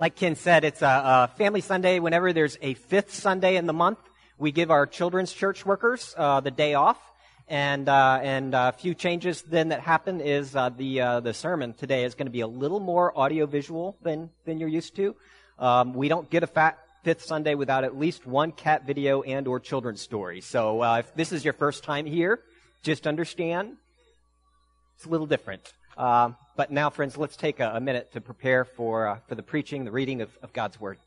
Like Ken said, it's a, a, family Sunday. Whenever there's a fifth Sunday in the month, we give our children's church workers uh, the day off. And uh, and a few changes then that happen is uh, the uh, the sermon today is going to be a little more audiovisual than than you're used to. Um, we don't get a fat fifth Sunday without at least one cat video and or children's story. So uh, if this is your first time here, just understand it's a little different. Uh, but now, friends, let's take a, a minute to prepare for, uh, for the preaching, the reading of, of God's Word.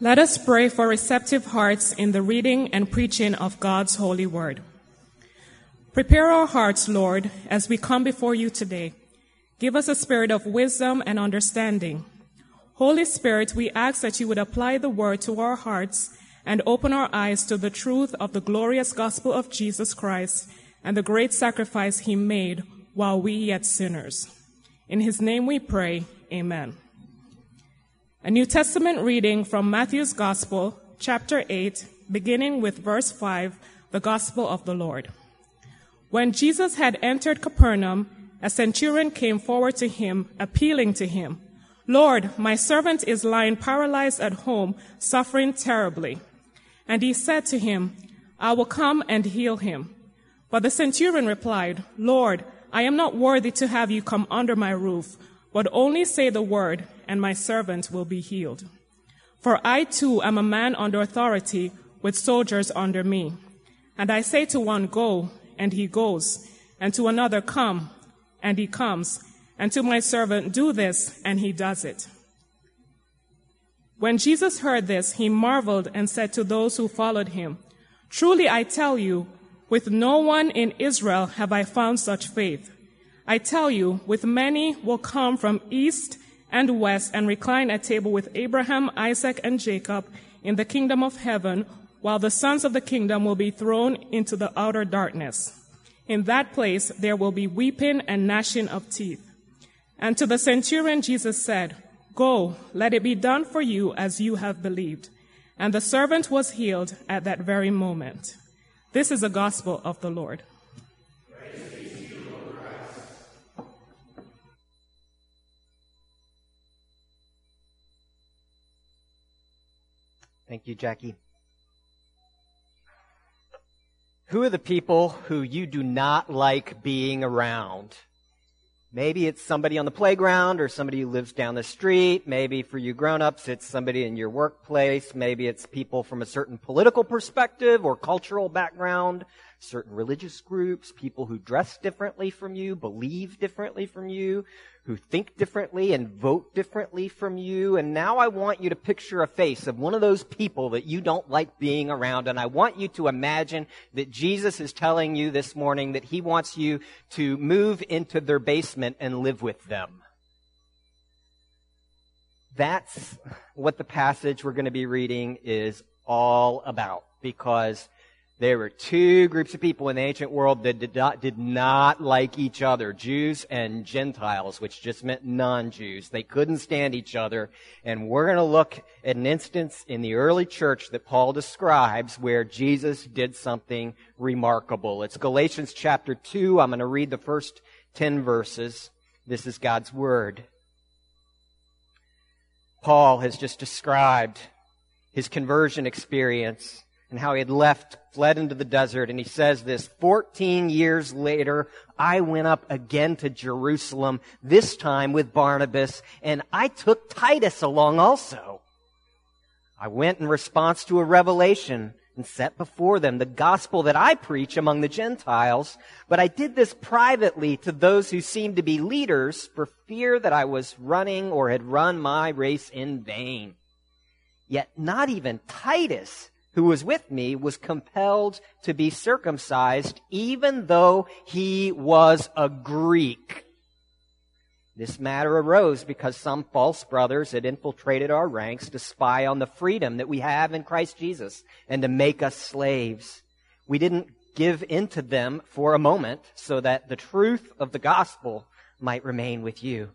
Let us pray for receptive hearts in the reading and preaching of God's holy word. Prepare our hearts, Lord, as we come before you today. Give us a spirit of wisdom and understanding. Holy Spirit, we ask that you would apply the word to our hearts and open our eyes to the truth of the glorious gospel of Jesus Christ and the great sacrifice he made while we yet sinners. In his name we pray, amen. A New Testament reading from Matthew's Gospel, chapter 8, beginning with verse 5, the Gospel of the Lord. When Jesus had entered Capernaum, a centurion came forward to him, appealing to him, Lord, my servant is lying paralyzed at home, suffering terribly. And he said to him, I will come and heal him. But the centurion replied, Lord, I am not worthy to have you come under my roof, but only say the word and my servant will be healed. For I too am a man under authority with soldiers under me. And I say to one, Go, and he goes, and to another, Come, and he comes, and to my servant, Do this, and he does it. When Jesus heard this, he marveled and said to those who followed him, Truly I tell you, with no one in Israel have I found such faith. I tell you, with many will come from east and west and recline at table with Abraham, Isaac, and Jacob in the kingdom of heaven, while the sons of the kingdom will be thrown into the outer darkness. In that place there will be weeping and gnashing of teeth. And to the centurion Jesus said, Go, let it be done for you as you have believed. And the servant was healed at that very moment. This is the gospel of the Lord. Thank you, Jackie. Who are the people who you do not like being around? Maybe it's somebody on the playground or somebody who lives down the street. Maybe for you grown-ups, it's somebody in your workplace. Maybe it's people from a certain political perspective or cultural background certain religious groups, people who dress differently from you, believe differently from you, who think differently and vote differently from you. And now I want you to picture a face of one of those people that you don't like being around. And I want you to imagine that Jesus is telling you this morning that he wants you to move into their basement and live with them. That's what the passage we're going to be reading is all about because there were two groups of people in the ancient world that did not, did not like each other, Jews and Gentiles, which just meant non-Jews. They couldn't stand each other. And we're going to look at an instance in the early church that Paul describes where Jesus did something remarkable. It's Galatians chapter 2. I'm going to read the first 10 verses. This is God's Word. Paul has just described his conversion experience and how he had left, fled into the desert. And he says this, 14 years later, I went up again to Jerusalem, this time with Barnabas, and I took Titus along also. I went in response to a revelation and set before them the gospel that I preach among the Gentiles, but I did this privately to those who seemed to be leaders for fear that I was running or had run my race in vain. Yet not even Titus who was with me was compelled to be circumcised even though he was a Greek. This matter arose because some false brothers had infiltrated our ranks to spy on the freedom that we have in Christ Jesus and to make us slaves. We didn't give in to them for a moment so that the truth of the gospel might remain with you.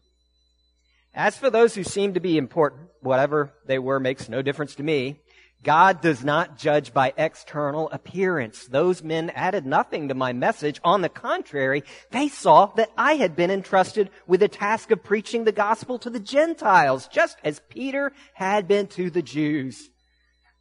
As for those who seem to be important, whatever they were makes no difference to me. God does not judge by external appearance. Those men added nothing to my message. On the contrary, they saw that I had been entrusted with the task of preaching the gospel to the Gentiles, just as Peter had been to the Jews.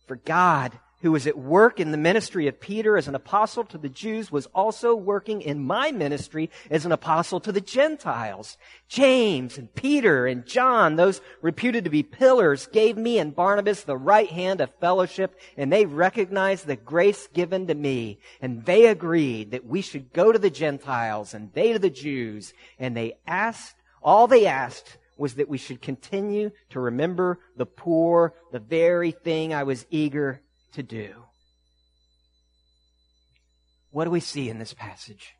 For God who was at work in the ministry of Peter as an apostle to the Jews, was also working in my ministry as an apostle to the Gentiles. James and Peter and John, those reputed to be pillars, gave me and Barnabas the right hand of fellowship, and they recognized the grace given to me. And they agreed that we should go to the Gentiles and they to the Jews. And they asked, all they asked was that we should continue to remember the poor, the very thing I was eager to do. What do we see in this passage?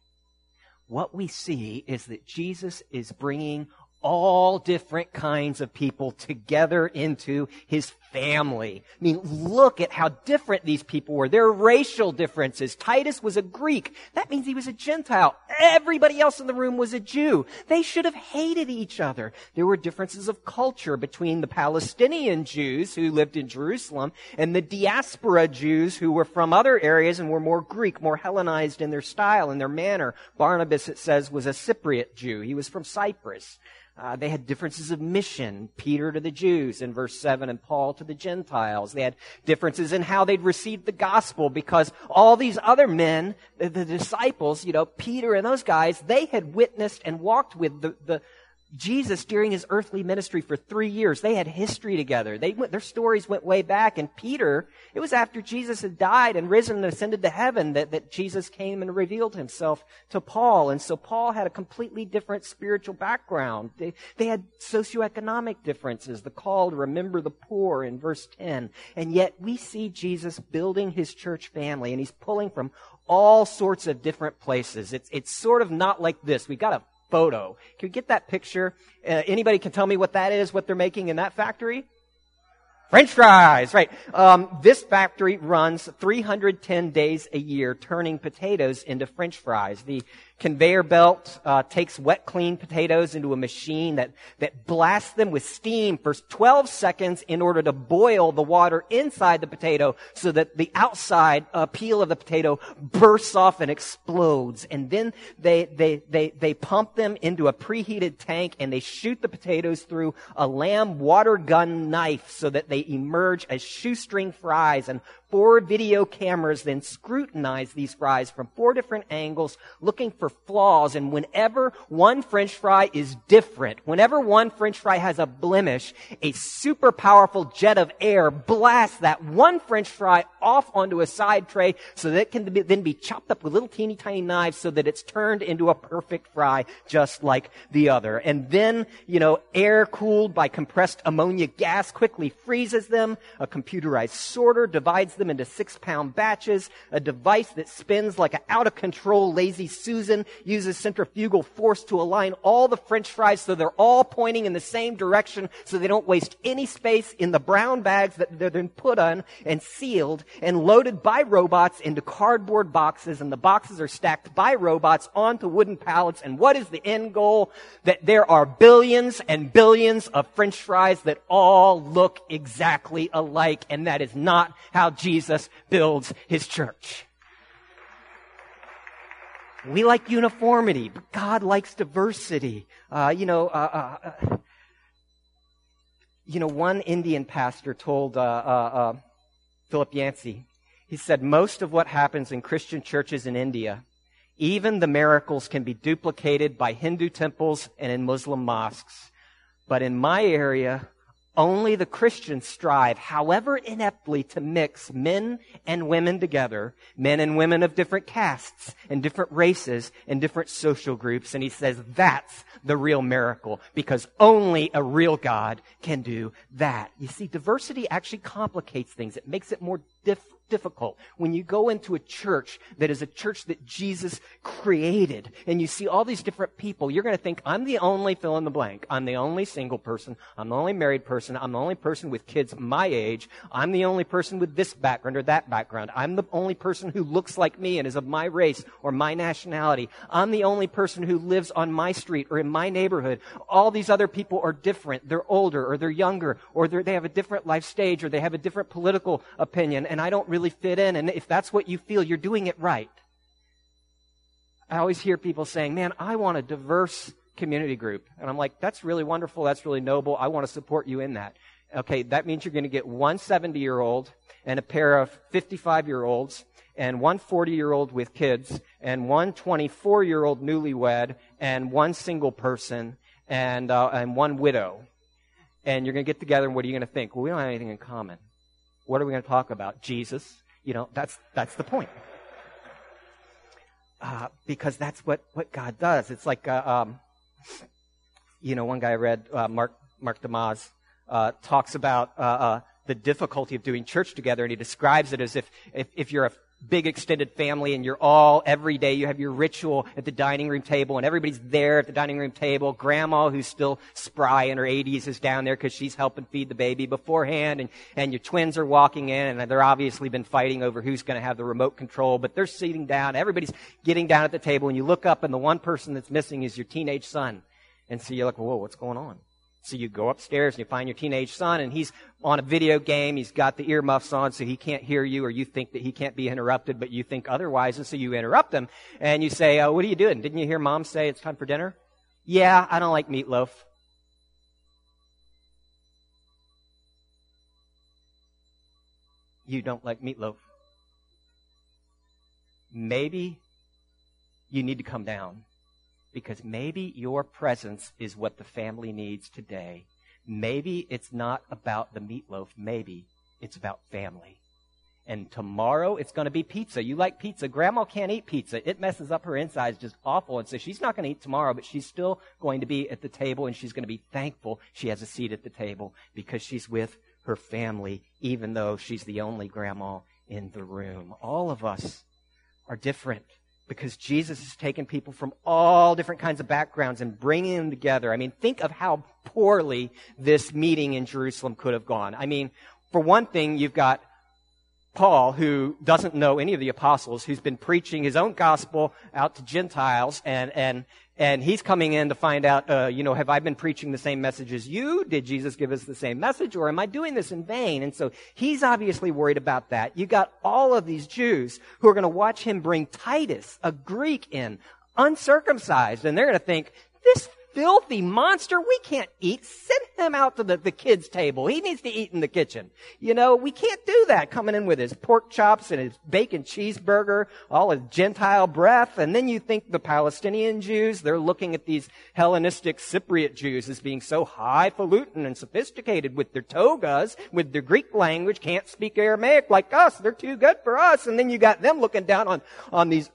What we see is that Jesus is bringing all different kinds of people together into his family. I mean, look at how different these people were. There are racial differences. Titus was a Greek. That means he was a Gentile. Everybody else in the room was a Jew. They should have hated each other. There were differences of culture between the Palestinian Jews who lived in Jerusalem and the diaspora Jews who were from other areas and were more Greek, more Hellenized in their style and their manner. Barnabas, it says, was a Cypriot Jew. He was from Cyprus. Uh, they had differences of mission. Peter to the Jews in verse 7 and Paul to the Gentiles. They had differences in how they'd received the gospel because all these other men, the, the disciples, you know, Peter and those guys, they had witnessed and walked with the, the, Jesus during his earthly ministry for three years. They had history together. They went, their stories went way back. And Peter, it was after Jesus had died and risen and ascended to heaven that, that Jesus came and revealed himself to Paul. And so Paul had a completely different spiritual background. They, they had socioeconomic differences. The call to remember the poor in verse 10. And yet we see Jesus building his church family and he's pulling from all sorts of different places. It's, it's sort of not like this. We've got a photo. Can we get that picture? Uh, anybody can tell me what that is, what they're making in that factory? French fries, right. Um, this factory runs 310 days a year turning potatoes into French fries. The conveyor belt uh, takes wet, clean potatoes into a machine that, that blasts them with steam for 12 seconds in order to boil the water inside the potato so that the outside uh, peel of the potato bursts off and explodes. And then they, they, they, they pump them into a preheated tank and they shoot the potatoes through a lamb water gun knife so that they emerge as shoestring fries and Four video cameras then scrutinize these fries from four different angles, looking for flaws. And whenever one french fry is different, whenever one french fry has a blemish, a super powerful jet of air blasts that one french fry off onto a side tray so that it can then be chopped up with little teeny tiny knives so that it's turned into a perfect fry just like the other. And then, you know, air cooled by compressed ammonia gas quickly freezes them. A computerized sorter divides them into six pound batches. A device that spins like an out of control lazy Susan uses centrifugal force to align all the french fries so they're all pointing in the same direction so they don't waste any space in the brown bags that they're then put on and sealed and loaded by robots into cardboard boxes and the boxes are stacked by robots onto wooden pallets. And what is the end goal? That there are billions and billions of french fries that all look exactly alike and that is not how Jesus Jesus builds his church. We like uniformity, but God likes diversity. Uh, you know, uh, uh, you know, one Indian pastor told uh, uh, uh, Philip Yancey, he said, most of what happens in Christian churches in India, even the miracles can be duplicated by Hindu temples and in Muslim mosques. But in my area, only the Christians strive, however ineptly, to mix men and women together, men and women of different castes and different races and different social groups. And he says that's the real miracle because only a real God can do that. You see, diversity actually complicates things. It makes it more difficult difficult when you go into a church that is a church that Jesus created and you see all these different people. You're going to think, I'm the only fill in the blank. I'm the only single person. I'm the only married person. I'm the only person with kids my age. I'm the only person with this background or that background. I'm the only person who looks like me and is of my race or my nationality. I'm the only person who lives on my street or in my neighborhood. All these other people are different. They're older or they're younger or they're, they have a different life stage or they have a different political opinion and I don't really fit in. And if that's what you feel, you're doing it right. I always hear people saying, man, I want a diverse community group. And I'm like, that's really wonderful. That's really noble. I want to support you in that. Okay, that means you're going to get one 70 year old and a pair of 55 year olds and one 40 year old with kids and one 24 year old newlywed and one single person and, uh, and one widow. And you're going to get together and what are you going to think? Well, we don't have anything in common. What are we going to talk about? Jesus. You know, that's, that's the point. Uh, because that's what, what God does. It's like, uh, um, you know, one guy I read, uh, Mark, Mark uh, talks about uh, uh, the difficulty of doing church together, and he describes it as if, if, if you're a big extended family and you're all every day you have your ritual at the dining room table and everybody's there at the dining room table. Grandma who's still spry in her 80s is down there because she's helping feed the baby beforehand and, and your twins are walking in and they're obviously been fighting over who's going to have the remote control but they're sitting down everybody's getting down at the table and you look up and the one person that's missing is your teenage son. And so you're like whoa what's going on so you go upstairs and you find your teenage son and he's on a video game. He's got the earmuffs on so he can't hear you or you think that he can't be interrupted, but you think otherwise. And so you interrupt him and you say, oh, what are you doing? Didn't you hear mom say it's time for dinner? Yeah, I don't like meatloaf. You don't like meatloaf. Maybe you need to come down because maybe your presence is what the family needs today. Maybe it's not about the meatloaf. Maybe it's about family. And tomorrow it's going to be pizza. You like pizza. Grandma can't eat pizza. It messes up her insides just awful. And so she's not going to eat tomorrow, but she's still going to be at the table and she's going to be thankful she has a seat at the table because she's with her family, even though she's the only grandma in the room. All of us are different because Jesus has taken people from all different kinds of backgrounds and bringing them together. I mean, think of how poorly this meeting in Jerusalem could have gone. I mean, for one thing, you've got Paul, who doesn't know any of the apostles, who's been preaching his own gospel out to Gentiles, and, and, and he's coming in to find out, uh, you know, have I been preaching the same message as you? Did Jesus give us the same message, or am I doing this in vain? And so he's obviously worried about that. You got all of these Jews who are going to watch him bring Titus, a Greek, in, uncircumcised, and they're going to think, this filthy monster. We can't eat. Send him out to the, the kids' table. He needs to eat in the kitchen. You know, we can't do that coming in with his pork chops and his bacon cheeseburger, all his Gentile breath. And then you think the Palestinian Jews, they're looking at these Hellenistic Cypriot Jews as being so highfalutin and sophisticated with their togas, with their Greek language, can't speak Aramaic like us. They're too good for us. And then you got them looking down on, on these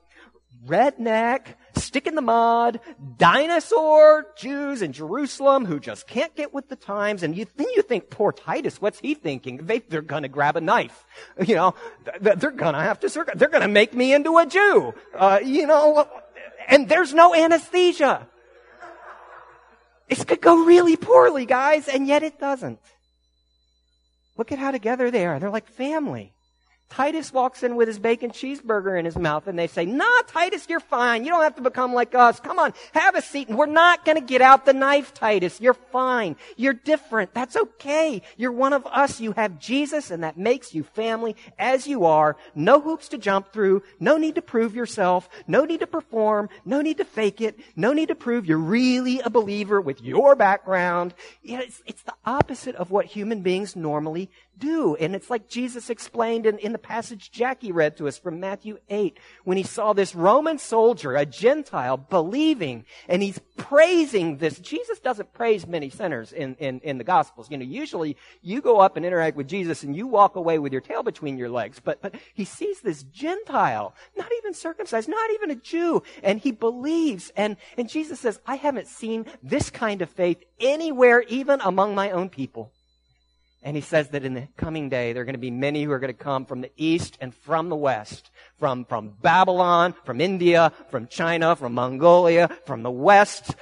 redneck, stick in the mud, dinosaur Jews in Jerusalem who just can't get with the times. And you, then you think, poor Titus, what's he thinking? They, they're gonna grab a knife. You know, they're gonna have to, they're gonna make me into a Jew. Uh, you know, and there's no anesthesia. This could go really poorly, guys, and yet it doesn't. Look at how together they are. They're like family. Titus walks in with his bacon cheeseburger in his mouth and they say, nah, Titus, you're fine. You don't have to become like us. Come on, have a seat. We're not going to get out the knife, Titus. You're fine. You're different. That's okay. You're one of us. You have Jesus and that makes you family as you are. No hoops to jump through. No need to prove yourself. No need to perform. No need to fake it. No need to prove you're really a believer with your background. It's, it's the opposite of what human beings normally do. And it's like Jesus explained in, in the passage Jackie read to us from Matthew 8, when he saw this Roman soldier, a Gentile, believing, and he's praising this. Jesus doesn't praise many sinners in, in, in the Gospels. You know, usually you go up and interact with Jesus and you walk away with your tail between your legs. But, but he sees this Gentile, not even circumcised, not even a Jew, and he believes. And, and Jesus says, I haven't seen this kind of faith anywhere, even among my own people. And he says that in the coming day, there are going to be many who are going to come from the east and from the west, from, from Babylon, from India, from China, from Mongolia, from the west.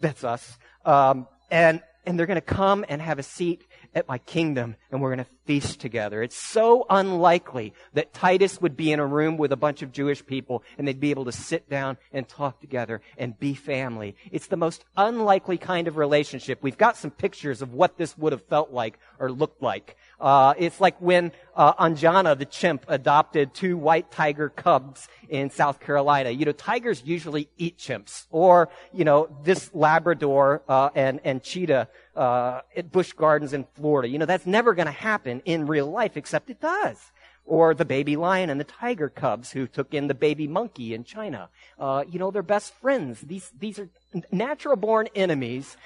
That's us. Um, and, and they're going to come and have a seat at my kingdom and we're going to feast together. It's so unlikely that Titus would be in a room with a bunch of Jewish people and they'd be able to sit down and talk together and be family. It's the most unlikely kind of relationship. We've got some pictures of what this would have felt like or looked like. Uh, it's like when uh, Anjana, the chimp, adopted two white tiger cubs in South Carolina. You know, tigers usually eat chimps, or you know, this Labrador uh, and and cheetah uh, at Busch Gardens in Florida. You know, that's never going to happen in real life, except it does. Or the baby lion and the tiger cubs who took in the baby monkey in China. Uh, you know, they're best friends. These these are natural born enemies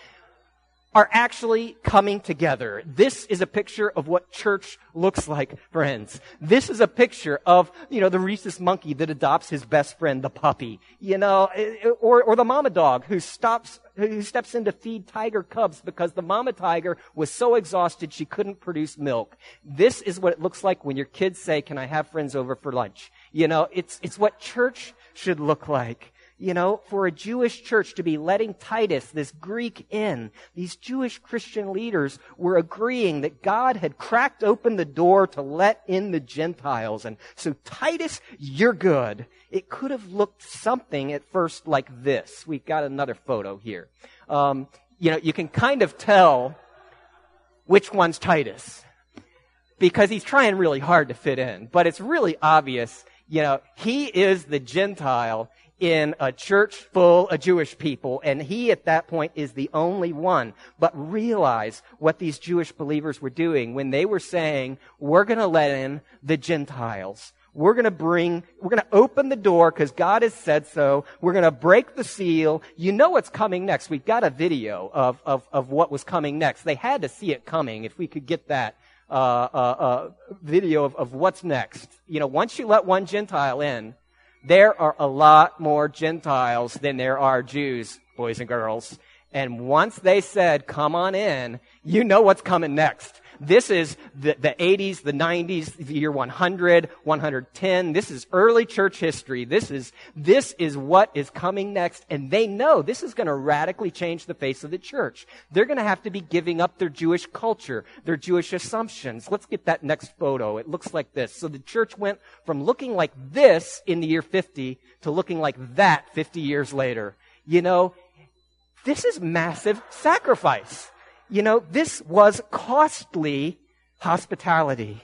are actually coming together. This is a picture of what church looks like, friends. This is a picture of, you know, the rhesus monkey that adopts his best friend, the puppy, you know, eh, eh, or, or the mama dog who stops, who steps in to feed tiger cubs because the mama tiger was so exhausted she couldn't produce milk. This is what it looks like when your kids say, can I have friends over for lunch? You know, it's, it's what church should look like you know, for a Jewish church to be letting Titus, this Greek, in, these Jewish Christian leaders were agreeing that God had cracked open the door to let in the Gentiles. And so, Titus, you're good. It could have looked something at first like this. We've got another photo here. Um, you know, you can kind of tell which one's Titus because he's trying really hard to fit in. But it's really obvious, you know, he is the Gentile in a church full of Jewish people, and he at that point is the only one. But realize what these Jewish believers were doing when they were saying, we're gonna let in the Gentiles. We're gonna bring, we're gonna open the door because God has said so. We're gonna break the seal. You know what's coming next. We've got a video of, of, of what was coming next. They had to see it coming if we could get that. Uh, uh, uh, video of, of what's next. You know, once you let one Gentile in, there are a lot more Gentiles than there are Jews, boys and girls. And once they said, come on in, you know what's coming next. This is the, the 80s, the 90s, the year 100, 110. This is early church history. This is, this is what is coming next. And they know this is going to radically change the face of the church. They're going to have to be giving up their Jewish culture, their Jewish assumptions. Let's get that next photo. It looks like this. So the church went from looking like this in the year 50 to looking like that 50 years later. You know, this is massive sacrifice. You know, this was costly hospitality.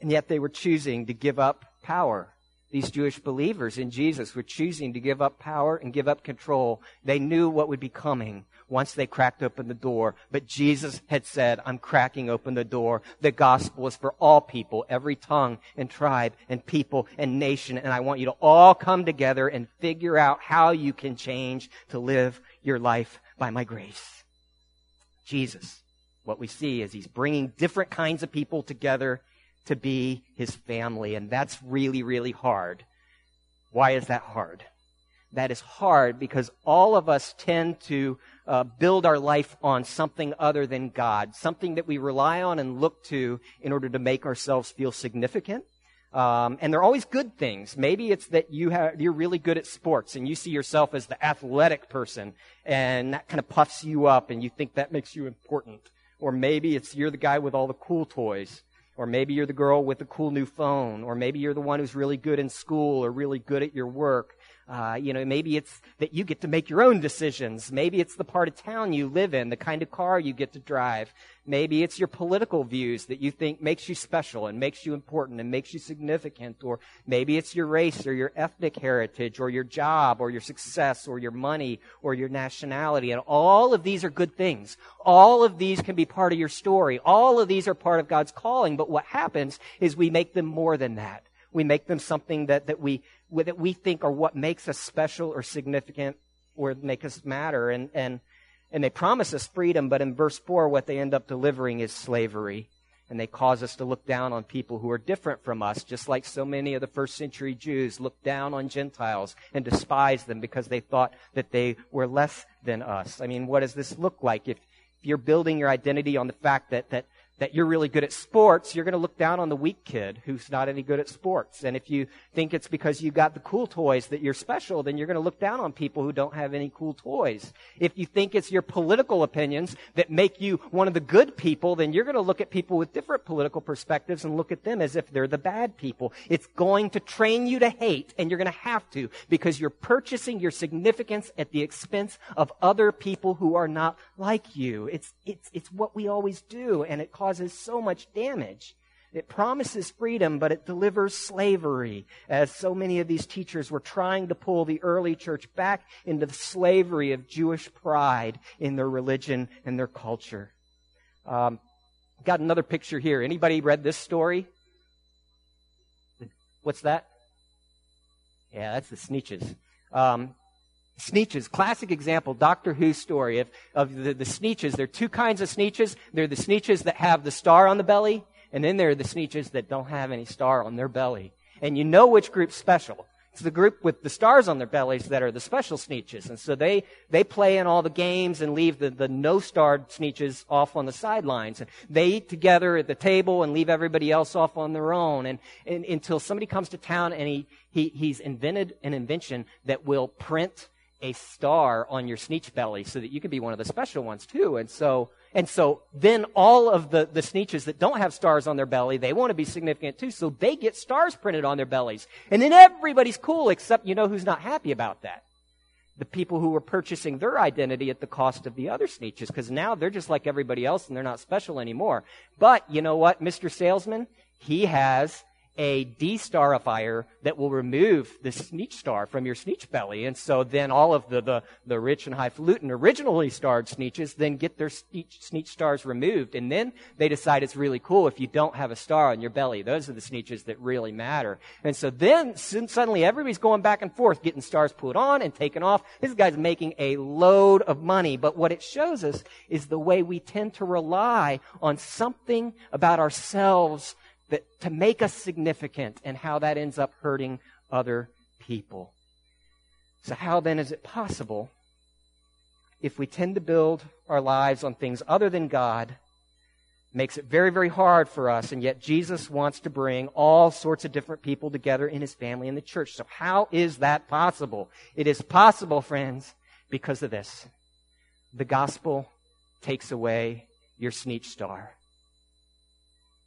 And yet they were choosing to give up power. These Jewish believers in Jesus were choosing to give up power and give up control. They knew what would be coming once they cracked open the door. But Jesus had said, I'm cracking open the door. The gospel is for all people, every tongue and tribe and people and nation. And I want you to all come together and figure out how you can change to live your life by my grace. Jesus, what we see is he's bringing different kinds of people together to be his family. And that's really, really hard. Why is that hard? That is hard because all of us tend to uh, build our life on something other than God, something that we rely on and look to in order to make ourselves feel significant. Um, and they're always good things. Maybe it's that you have, you're really good at sports and you see yourself as the athletic person and that kind of puffs you up and you think that makes you important. Or maybe it's you're the guy with all the cool toys. Or maybe you're the girl with the cool new phone. Or maybe you're the one who's really good in school or really good at your work. Uh, you know, maybe it's that you get to make your own decisions. Maybe it's the part of town you live in, the kind of car you get to drive. Maybe it's your political views that you think makes you special and makes you important and makes you significant. Or maybe it's your race or your ethnic heritage or your job or your success or your money or your nationality. And all of these are good things. All of these can be part of your story. All of these are part of God's calling. But what happens is we make them more than that. We make them something that, that we that we think are what makes us special or significant or make us matter. And, and, and they promise us freedom, but in verse 4, what they end up delivering is slavery. and they cause us to look down on people who are different from us, just like so many of the first century Jews looked down on Gentiles and despised them because they thought that they were less than us. I mean, what does this look like? If, if you're building your identity on the fact that, that that you're really good at sports, you're going to look down on the weak kid who's not any good at sports. And if you think it's because you got the cool toys that you're special, then you're going to look down on people who don't have any cool toys. If you think it's your political opinions that make you one of the good people, then you're going to look at people with different political perspectives and look at them as if they're the bad people. It's going to train you to hate, and you're going to have to because you're purchasing your significance at the expense of other people who are not like you. It's, it's, it's what we always do, and it causes causes so much damage. It promises freedom, but it delivers slavery, as so many of these teachers were trying to pull the early church back into the slavery of Jewish pride in their religion and their culture. Um, got another picture here. Anybody read this story? What's that? Yeah, that's the Sneetches. Um, Sneetches, classic example, Doctor Seuss story of, of the, the Sneetches. There are two kinds of Sneetches. There are the Sneetches that have the star on the belly, and then there are the Sneetches that don't have any star on their belly. And you know which group's special. It's the group with the stars on their bellies that are the special Sneetches. And so they, they play in all the games and leave the, the no-starred Sneetches off on the sidelines. And they eat together at the table and leave everybody else off on their own. And, and until somebody comes to town and he, he, he's invented an invention that will print a star on your sneetch belly so that you can be one of the special ones too. And so, and so then all of the, the sneetches that don't have stars on their belly, they want to be significant too. So they get stars printed on their bellies. And then everybody's cool except you know who's not happy about that? The people who were purchasing their identity at the cost of the other sneetches because now they're just like everybody else and they're not special anymore. But you know what, Mr. Salesman? He has a de-starifier that will remove the sneetch star from your sneetch belly. And so then all of the, the, the rich and highfalutin originally starred sneetches then get their sneetch, sneetch stars removed. And then they decide it's really cool if you don't have a star on your belly. Those are the sneetches that really matter. And so then suddenly everybody's going back and forth getting stars put on and taken off. This guy's making a load of money. But what it shows us is the way we tend to rely on something about ourselves that to make us significant and how that ends up hurting other people. So how then is it possible if we tend to build our lives on things other than God makes it very, very hard for us, and yet Jesus wants to bring all sorts of different people together in his family in the church. So how is that possible? It is possible, friends, because of this. The gospel takes away your sneetch star.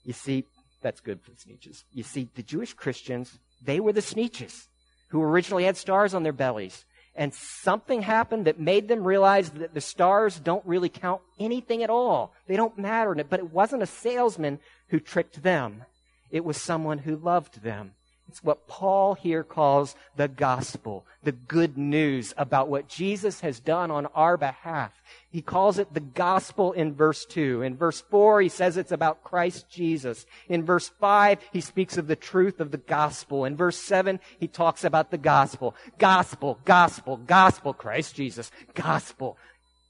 You see, that's good for the Sneetches. You see, the Jewish Christians, they were the Sneetches who originally had stars on their bellies. And something happened that made them realize that the stars don't really count anything at all. They don't matter. But it wasn't a salesman who tricked them. It was someone who loved them. It's what Paul here calls the gospel, the good news about what Jesus has done on our behalf. He calls it the gospel in verse 2. In verse 4, he says it's about Christ Jesus. In verse 5, he speaks of the truth of the gospel. In verse 7, he talks about the gospel. Gospel, gospel, gospel, Christ Jesus, gospel.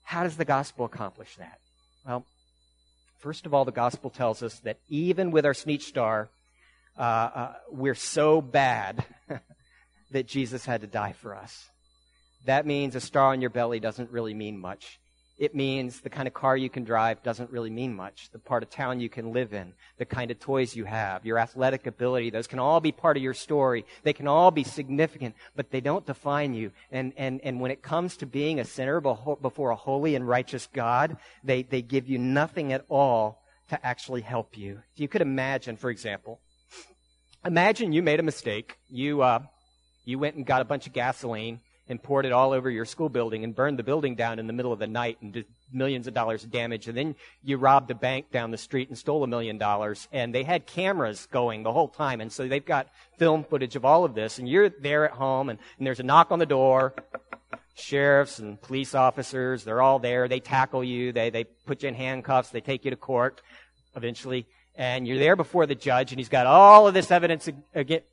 How does the gospel accomplish that? Well, first of all, the gospel tells us that even with our sneetch star, uh, uh, we're so bad that Jesus had to die for us. That means a star on your belly doesn't really mean much. It means the kind of car you can drive doesn't really mean much. The part of town you can live in, the kind of toys you have, your athletic ability, those can all be part of your story. They can all be significant, but they don't define you. And, and, and when it comes to being a sinner before a holy and righteous God, they, they give you nothing at all to actually help you. If you could imagine, for example, Imagine you made a mistake. You, uh, you went and got a bunch of gasoline and poured it all over your school building and burned the building down in the middle of the night and did millions of dollars of damage. And then you robbed a bank down the street and stole a million dollars. And they had cameras going the whole time. And so they've got film footage of all of this. And you're there at home and, and there's a knock on the door. Sheriffs and police officers, they're all there. They tackle you. They, they put you in handcuffs. They take you to court eventually and you're there before the judge and he's got all of this evidence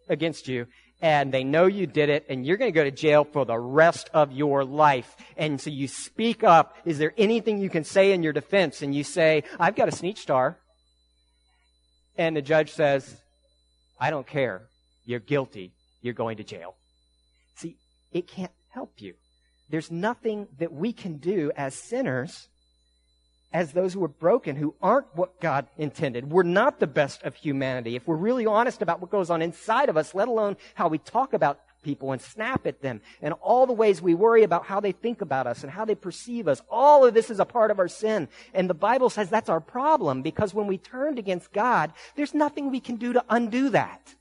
against you and they know you did it and you're going to go to jail for the rest of your life. And so you speak up. Is there anything you can say in your defense? And you say, I've got a sneetch star. and the judge says, I don't care. You're guilty. You're going to jail. See, it can't help you. There's nothing that we can do as sinners, as those who are broken, who aren't what God intended. We're not the best of humanity. If we're really honest about what goes on inside of us, let alone how we talk about people and snap at them and all the ways we worry about how they think about us and how they perceive us. All of this is a part of our sin. And the Bible says that's our problem because when we turned against God, there's nothing we can do to undo that.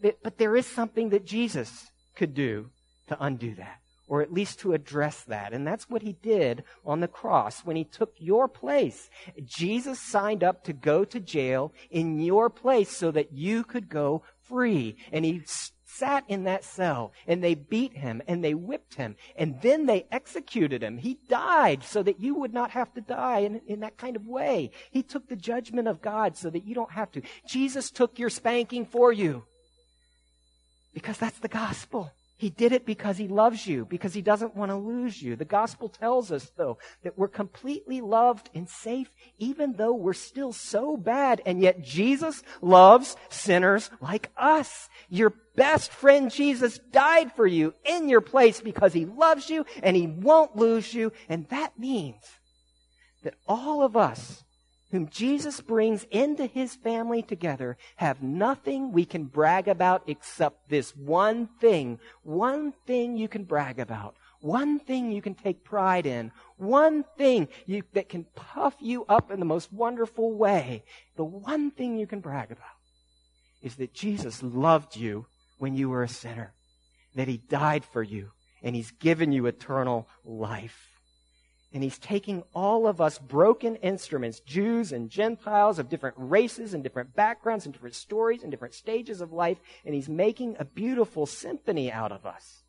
But there is something that Jesus could do to undo that or at least to address that. And that's what he did on the cross when he took your place. Jesus signed up to go to jail in your place so that you could go free. And he sat in that cell and they beat him and they whipped him and then they executed him. He died so that you would not have to die in, in that kind of way. He took the judgment of God so that you don't have to. Jesus took your spanking for you because that's the gospel. He did it because he loves you, because he doesn't want to lose you. The gospel tells us, though, that we're completely loved and safe, even though we're still so bad. And yet Jesus loves sinners like us. Your best friend Jesus died for you in your place because he loves you and he won't lose you. And that means that all of us whom Jesus brings into his family together have nothing we can brag about except this one thing. One thing you can brag about. One thing you can take pride in. One thing you, that can puff you up in the most wonderful way. The one thing you can brag about is that Jesus loved you when you were a sinner. That he died for you and he's given you eternal life. And he's taking all of us broken instruments, Jews and Gentiles of different races and different backgrounds and different stories and different stages of life, and he's making a beautiful symphony out of us.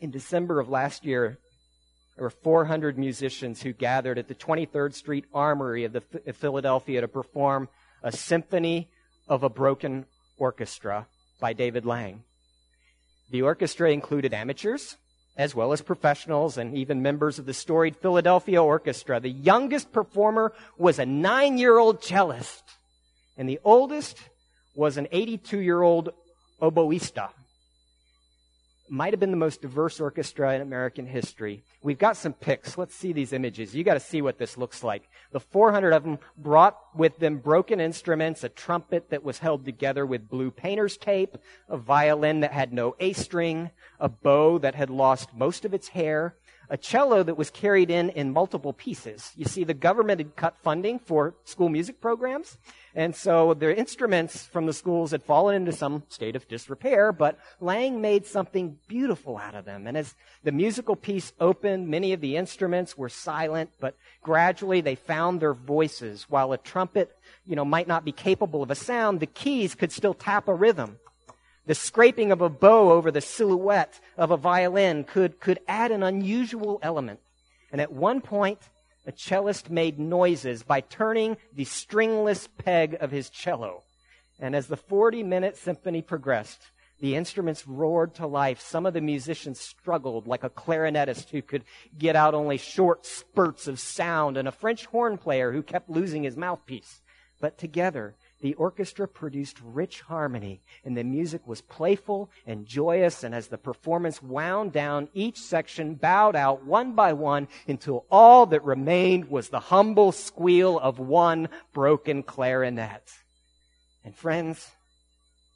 In December of last year, there were 400 musicians who gathered at the 23rd Street Armory of, the, of Philadelphia to perform a symphony of a broken orchestra by David Lang. The orchestra included amateurs, as well as professionals and even members of the storied Philadelphia Orchestra. The youngest performer was a nine year old cellist, and the oldest was an 82 year old oboista might have been the most diverse orchestra in American history. We've got some pics. Let's see these images. You got to see what this looks like. The 400 of them brought with them broken instruments, a trumpet that was held together with blue painter's tape, a violin that had no A string, a bow that had lost most of its hair, a cello that was carried in in multiple pieces. You see, the government had cut funding for school music programs, and so the instruments from the schools had fallen into some state of disrepair, but Lang made something beautiful out of them. And as the musical piece opened, many of the instruments were silent, but gradually they found their voices. While a trumpet, you know, might not be capable of a sound, the keys could still tap a rhythm. The scraping of a bow over the silhouette of a violin could, could add an unusual element. And at one point, a cellist made noises by turning the stringless peg of his cello. And as the 40 minute symphony progressed, the instruments roared to life. Some of the musicians struggled like a clarinetist who could get out only short spurts of sound and a French horn player who kept losing his mouthpiece. But together, the orchestra produced rich harmony, and the music was playful and joyous. And as the performance wound down, each section bowed out one by one until all that remained was the humble squeal of one broken clarinet. And friends,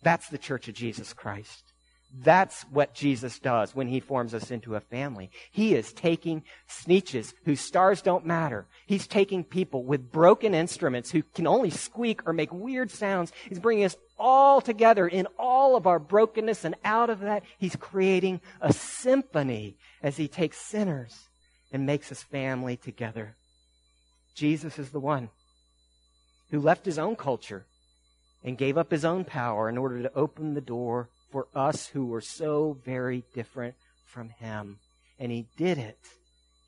that's the Church of Jesus Christ. That's what Jesus does when he forms us into a family. He is taking sneetches whose stars don't matter. He's taking people with broken instruments who can only squeak or make weird sounds. He's bringing us all together in all of our brokenness and out of that, he's creating a symphony as he takes sinners and makes us family together. Jesus is the one who left his own culture and gave up his own power in order to open the door for us who were so very different from him. And he did it.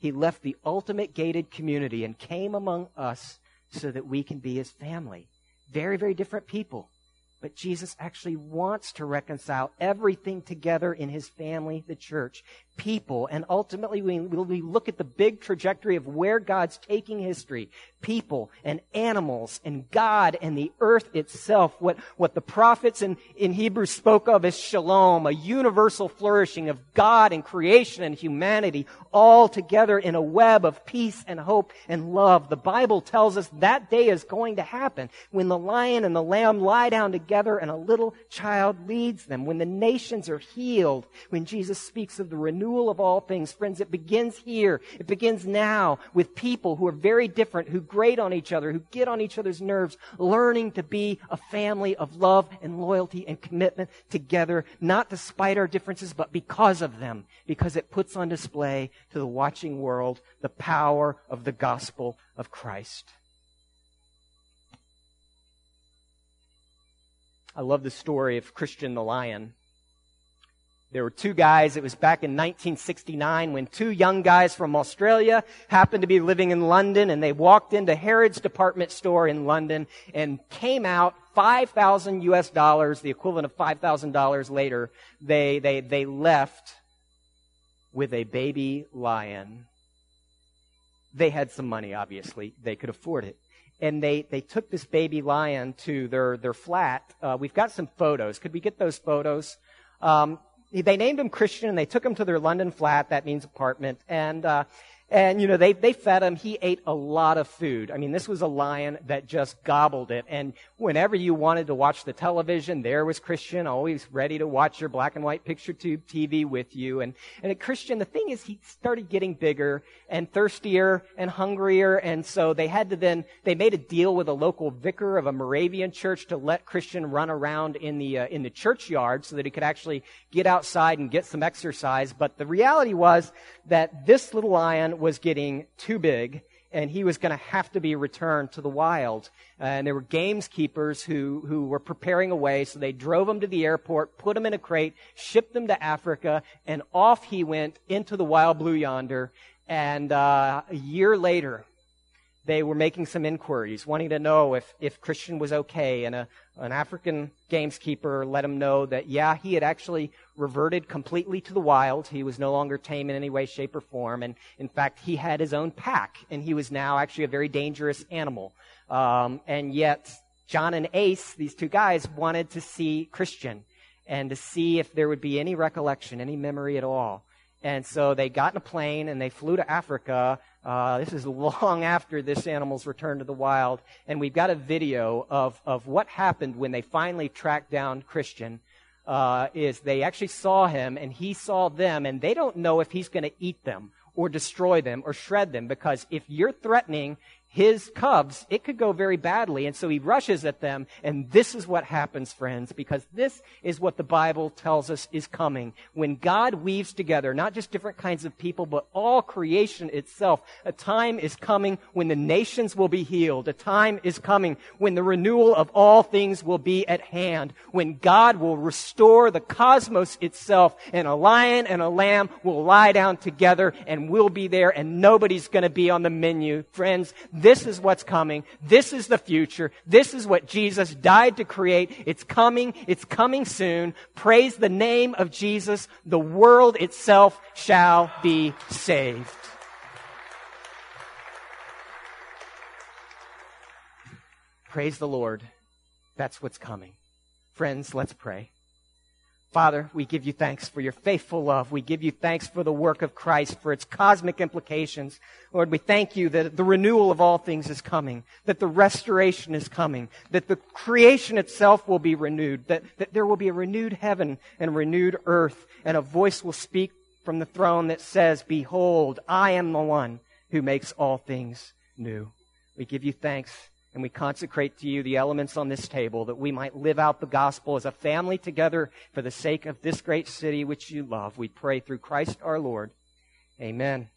He left the ultimate gated community and came among us so that we can be his family. Very, very different people. But Jesus actually wants to reconcile everything together in his family, the church, people, and ultimately when we look at the big trajectory of where God's taking history, people and animals and God and the earth itself. What, what the prophets in, in Hebrew spoke of as shalom, a universal flourishing of God and creation and humanity all together in a web of peace and hope and love. The Bible tells us that day is going to happen when the lion and the lamb lie down together and a little child leads them, when the nations are healed, when Jesus speaks of the renewal of all things. Friends, it begins here. It begins now with people who are very different, who grate on each other, who get on each other's nerves, learning to be a family of love and loyalty and commitment together, not despite our differences, but because of them, because it puts on display to the watching world the power of the gospel of Christ. I love the story of Christian the Lion. There were two guys. It was back in 1969 when two young guys from Australia happened to be living in London and they walked into Harrods department store in London and came out 5,000 US dollars, the equivalent of $5,000 later. They, they, they left with a baby lion. They had some money, obviously. They could afford it. And they, they took this baby lion to their, their flat. Uh, we've got some photos. Could we get those photos? Um, they named him Christian and they took him to their London flat. That means apartment. And, uh, and, you know, they, they fed him. He ate a lot of food. I mean, this was a lion that just gobbled it. And whenever you wanted to watch the television, there was Christian, always ready to watch your black and white picture tube TV with you. And, and Christian, the thing is, he started getting bigger and thirstier and hungrier. And so they had to then, they made a deal with a local vicar of a Moravian church to let Christian run around in the, uh, in the churchyard so that he could actually get outside and get some exercise. But the reality was that this little lion was getting too big and he was going to have to be returned to the wild. And there were gameskeepers who, who were preparing a way, so they drove him to the airport, put him in a crate, shipped him to Africa, and off he went into the wild blue yonder. And uh, a year later, they were making some inquiries, wanting to know if, if Christian was okay. And a, an African gameskeeper let him know that, yeah, he had actually reverted completely to the wild. He was no longer tame in any way, shape, or form. And in fact, he had his own pack, and he was now actually a very dangerous animal. Um, and yet, John and Ace, these two guys, wanted to see Christian and to see if there would be any recollection, any memory at all. And so they got in a plane and they flew to Africa. Uh, this is long after this animal's returned to the wild. And we've got a video of, of what happened when they finally tracked down Christian. Uh, is they actually saw him and he saw them and they don't know if he's going to eat them or destroy them or shred them because if you're threatening his cubs, it could go very badly. And so he rushes at them. And this is what happens, friends, because this is what the Bible tells us is coming. When God weaves together, not just different kinds of people, but all creation itself, a time is coming when the nations will be healed. A time is coming when the renewal of all things will be at hand. When God will restore the cosmos itself and a lion and a lamb will lie down together and we'll be there and nobody's going to be on the menu. Friends, this is what's coming. This is the future. This is what Jesus died to create. It's coming. It's coming soon. Praise the name of Jesus. The world itself shall be saved. Praise the Lord. That's what's coming. Friends, let's pray. Father, we give you thanks for your faithful love. We give you thanks for the work of Christ, for its cosmic implications. Lord, we thank you that the renewal of all things is coming, that the restoration is coming, that the creation itself will be renewed, that, that there will be a renewed heaven and renewed earth, and a voice will speak from the throne that says, Behold, I am the one who makes all things new. We give you thanks and we consecrate to you the elements on this table that we might live out the gospel as a family together for the sake of this great city which you love. We pray through Christ our Lord. Amen.